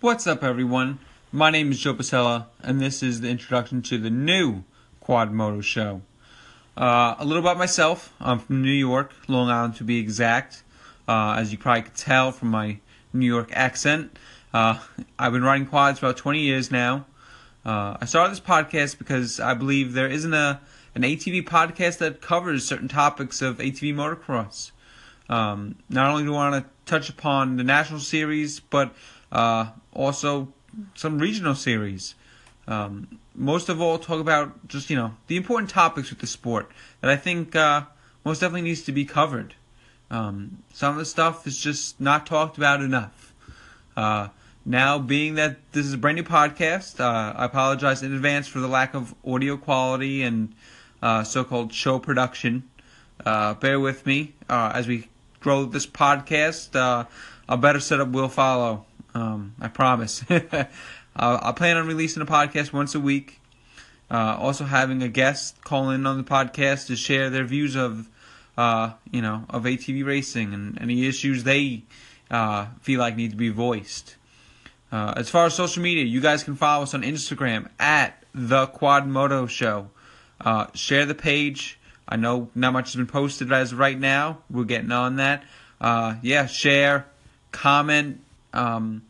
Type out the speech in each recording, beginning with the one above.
What's up, everyone? My name is Joe Pasella, and this is the introduction to the new Quad Moto Show. Uh, a little about myself. I'm from New York, Long Island to be exact. Uh, as you probably could tell from my New York accent, uh, I've been riding quads for about 20 years now. Uh, I started this podcast because I believe there isn't a an ATV podcast that covers certain topics of ATV motocross. Um, not only do I want to touch upon the national series, but uh, also some regional series. Um, most of all, talk about just you know the important topics with the sport that I think uh, most definitely needs to be covered. Um, some of the stuff is just not talked about enough. Uh, now, being that this is a brand new podcast, uh, I apologize in advance for the lack of audio quality and uh, so-called show production. Uh, bear with me uh, as we grow this podcast. Uh, a better setup will follow. Um, I promise. I plan on releasing a podcast once a week. Uh, also having a guest call in on the podcast to share their views of, uh, you know, of ATV racing and any issues they uh, feel like need to be voiced. Uh, as far as social media, you guys can follow us on Instagram at the Quad Moto Show. Uh, share the page. I know not much has been posted as of right now. We're getting on that. Uh, yeah, share, comment. Um,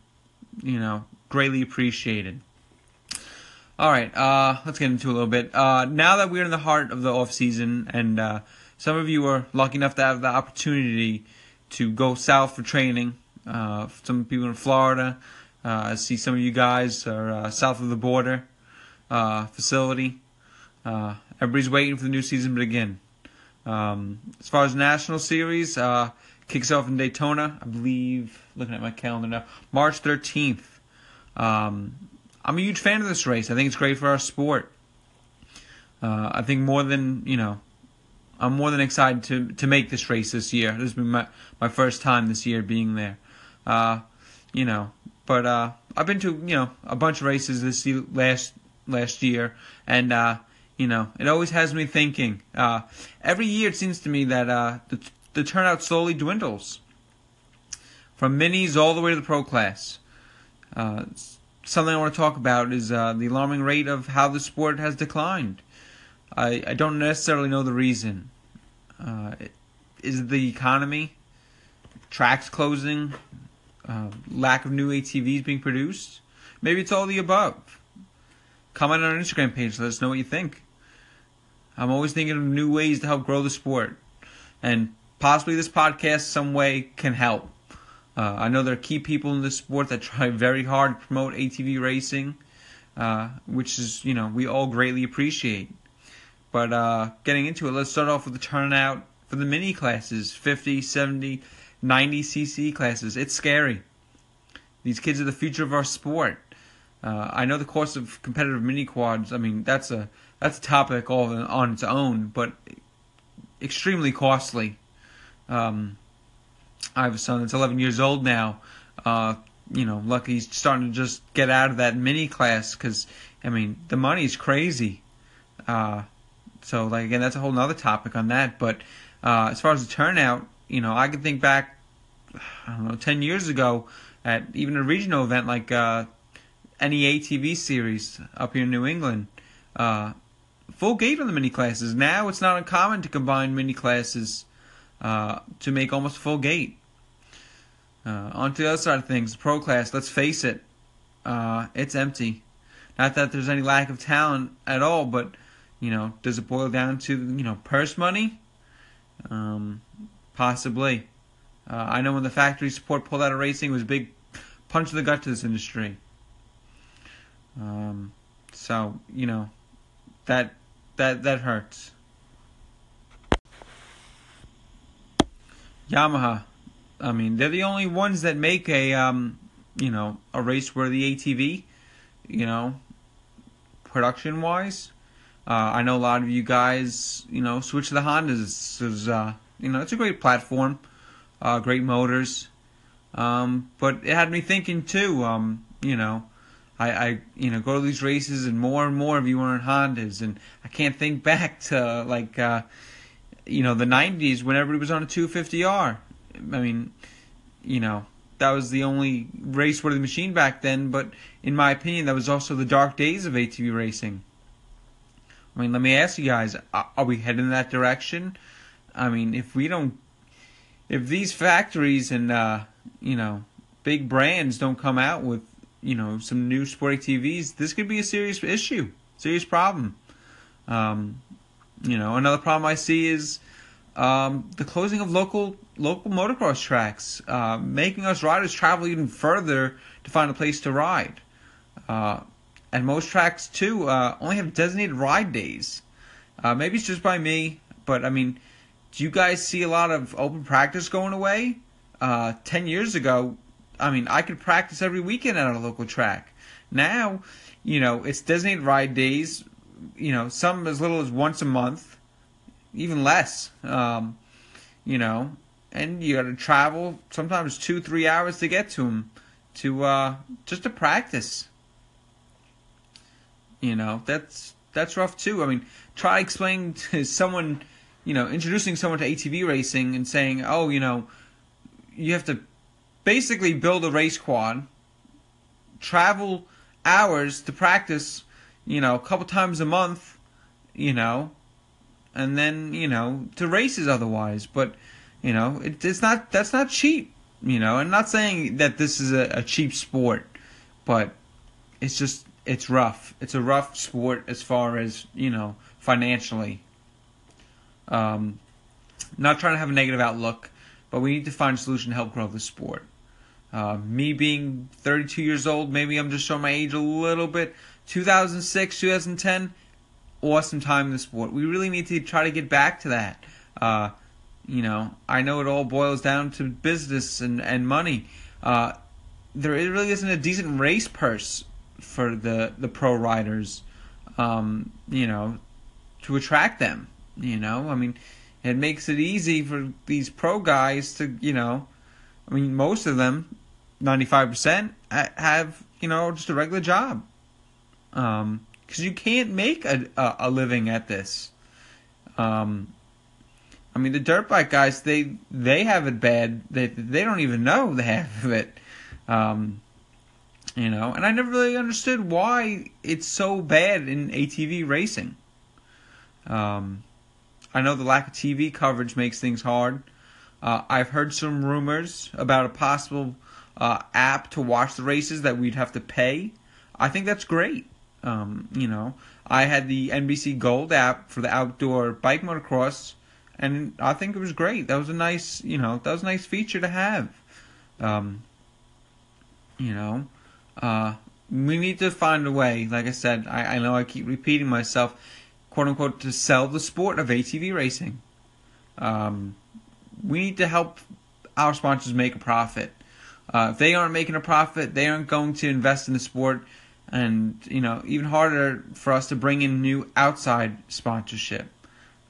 you know, greatly appreciated. All right, uh, let's get into a little bit. Uh, now that we're in the heart of the off season, and uh, some of you are lucky enough to have the opportunity to go south for training. Uh, some people in Florida. Uh, I see some of you guys are uh, south of the border uh facility. Uh everybody's waiting for the new season to begin. Um, as far as national series, kicks off in Daytona, I believe. Looking at my calendar now, March 13th. Um, I'm a huge fan of this race. I think it's great for our sport. Uh, I think more than you know, I'm more than excited to to make this race this year. This has been my my first time this year being there. Uh, you know, but uh, I've been to you know a bunch of races this year, last last year, and uh, you know it always has me thinking. Uh, every year it seems to me that uh, the the turnout slowly dwindles from minis all the way to the pro class. Uh, something I want to talk about is uh, the alarming rate of how the sport has declined. I, I don't necessarily know the reason. Uh, is it the economy? Tracks closing? Uh, lack of new ATVs being produced? Maybe it's all the above. Comment on our Instagram page. Let us know what you think. I'm always thinking of new ways to help grow the sport. And possibly this podcast, some way, can help. Uh, I know there are key people in this sport that try very hard to promote ATV racing, uh, which is, you know, we all greatly appreciate. But uh, getting into it, let's start off with the turnout for the mini classes 50, 70, 90 cc classes. It's scary. These kids are the future of our sport. Uh, I know the cost of competitive mini quads. I mean, that's a that's a topic all on its own, but extremely costly. Um, I have a son that's 11 years old now. Uh, you know, lucky he's starting to just get out of that mini class because, I mean, the money's crazy. Uh, so, like, again, that's a whole other topic on that. But uh, as far as the turnout, you know, I can think back, I don't know, 10 years ago at even a regional event like uh, any ATV series up here in New England. Uh, full gate on the mini classes. Now it's not uncommon to combine mini classes uh, to make almost full gate. Uh, on to the other side of things, pro class. Let's face it, uh, it's empty. Not that there's any lack of talent at all, but you know, does it boil down to you know purse money? Um, possibly. Uh, I know when the factory support pulled out of racing, it was a big punch in the gut to this industry. Um, so you know, that that that hurts. Yamaha. I mean, they're the only ones that make a um, you know, a race worthy ATV, you know, production wise. Uh, I know a lot of you guys, you know, switch to the Hondas uh, you know, it's a great platform, uh, great motors. Um, but it had me thinking too, um, you know, I, I, you know, go to these races and more and more of you are in Hondas and I can't think back to like, uh, you know, the 90s when everybody was on a 250R. I mean, you know, that was the only race for the machine back then, but in my opinion, that was also the dark days of ATV racing. I mean, let me ask you guys: Are we heading in that direction? I mean, if we don't, if these factories and uh, you know big brands don't come out with you know some new sport ATVs, this could be a serious issue, serious problem. Um, you know, another problem I see is um, the closing of local local motocross tracks, uh, making us riders travel even further to find a place to ride. Uh, and most tracks too uh, only have designated ride days. Uh, maybe it's just by me, but I mean, do you guys see a lot of open practice going away? Uh, Ten years ago, I mean, I could practice every weekend at a local track. Now, you know, it's designated ride days. You know, some as little as once a month, even less. Um, you know, and you got to travel sometimes two, three hours to get to them, to uh, just to practice. You know, that's that's rough too. I mean, try explaining to someone, you know, introducing someone to ATV racing and saying, oh, you know, you have to basically build a race quad, travel hours to practice, you know, a couple times a month, you know, and then you know to races otherwise. But you know, it, it's not that's not cheap. You know, I'm not saying that this is a, a cheap sport, but it's just it's rough. It's a rough sport as far as you know financially. Um, not trying to have a negative outlook, but we need to find a solution to help grow the sport. Uh, me being 32 years old, maybe I'm just showing my age a little bit. 2006, 2010, awesome time in the sport. We really need to try to get back to that. Uh, you know, I know it all boils down to business and, and money. Uh, there really isn't a decent race purse for the, the pro riders, um, you know, to attract them. You know, I mean, it makes it easy for these pro guys to, you know, I mean, most of them, 95%, have, you know, just a regular job. Um, because you can't make a, a, a living at this. Um, I mean, the dirt bike guys they they have it bad. They they don't even know the half of it. Um, you know, and I never really understood why it's so bad in ATV racing. Um, I know the lack of TV coverage makes things hard. Uh, I've heard some rumors about a possible uh, app to watch the races that we'd have to pay. I think that's great. Um, you know, I had the NBC Gold app for the outdoor bike motocross, and I think it was great. That was a nice, you know, that was a nice feature to have. Um, you know, uh, we need to find a way. Like I said, I, I know I keep repeating myself, quote unquote, to sell the sport of ATV racing. Um, we need to help our sponsors make a profit. Uh, if they aren't making a profit, they aren't going to invest in the sport and you know even harder for us to bring in new outside sponsorship.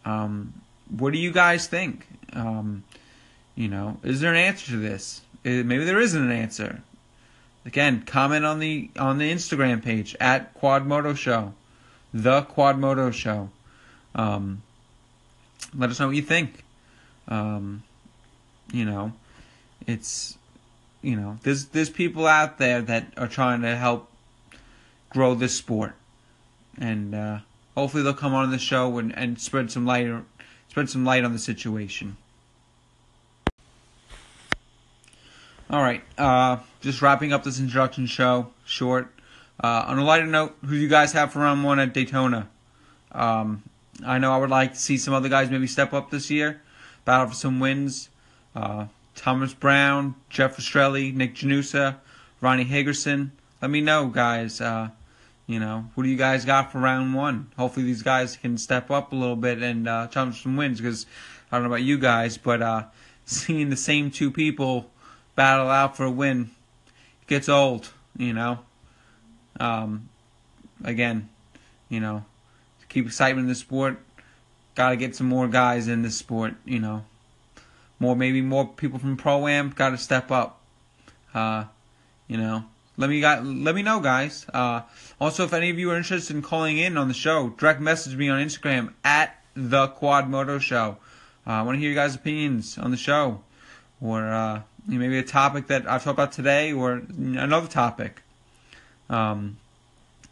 Um, what do you guys think? Um, you know, is there an answer to this? Uh, maybe there isn't an answer. Again, comment on the on the Instagram page at Quadmoto Show, the Quadmoto Show. Um, let us know what you think. Um, you know, it's you know, there's there's people out there that are trying to help grow this sport. And uh, hopefully they'll come on the show and, and spread some light spread some light on the situation. All right, uh, just wrapping up this introduction show, short. Uh, on a lighter note, who do you guys have for round one at Daytona? Um, I know I would like to see some other guys maybe step up this year, battle for some wins. Uh, Thomas Brown, Jeff Rastrelli, Nick Janusa, Ronnie Hagerson. Let me know, guys. Uh, you know, who do you guys got for round one? Hopefully, these guys can step up a little bit and uh, challenge some wins. Because I don't know about you guys, but uh, seeing the same two people battle out for a win gets old. You know. Um, again, you know, to keep excitement in the sport, got to get some more guys in this sport. You know, more maybe more people from pro am got to step up. Uh, you know. Let me let me know, guys. Uh, also, if any of you are interested in calling in on the show, direct message me on Instagram at the Quad Moto Show. Uh, I want to hear you guys' opinions on the show, or uh, maybe a topic that I've talked about today or another topic. Um,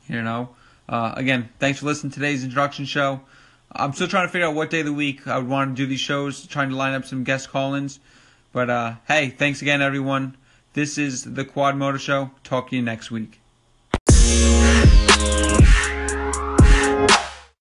you know, uh, again, thanks for listening to today's introduction show. I'm still trying to figure out what day of the week I would want to do these shows, trying to line up some guest call-ins. But uh, hey, thanks again, everyone. This is the Quad Moto Show. Talk to you next week.